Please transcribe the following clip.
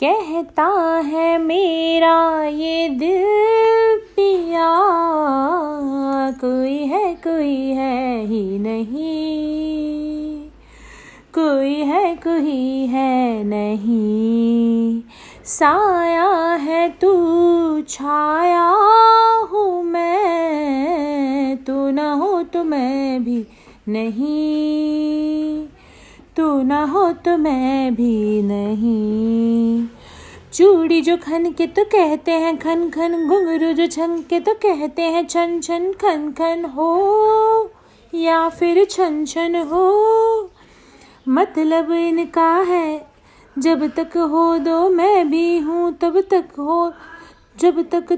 कहता है, मेरा ये दिल पिया, कोई है कोई है ही नहीं, कोई है कोई है नहीं, साया है तू, छाया हूँ मैं, तू न हो तो मैं भी नहीं, तू न हो तो मैं भी नहीं। चूड़ी जो खन के तो कहते हैं, खन खन, घुंघरू जो छन के तो कहते हैं, छन छन, खन खन हो, या फिर छन छन हो। मतलब इनका है, जब तक हो दो मैं भी हूँ, तब तक हो, जब तक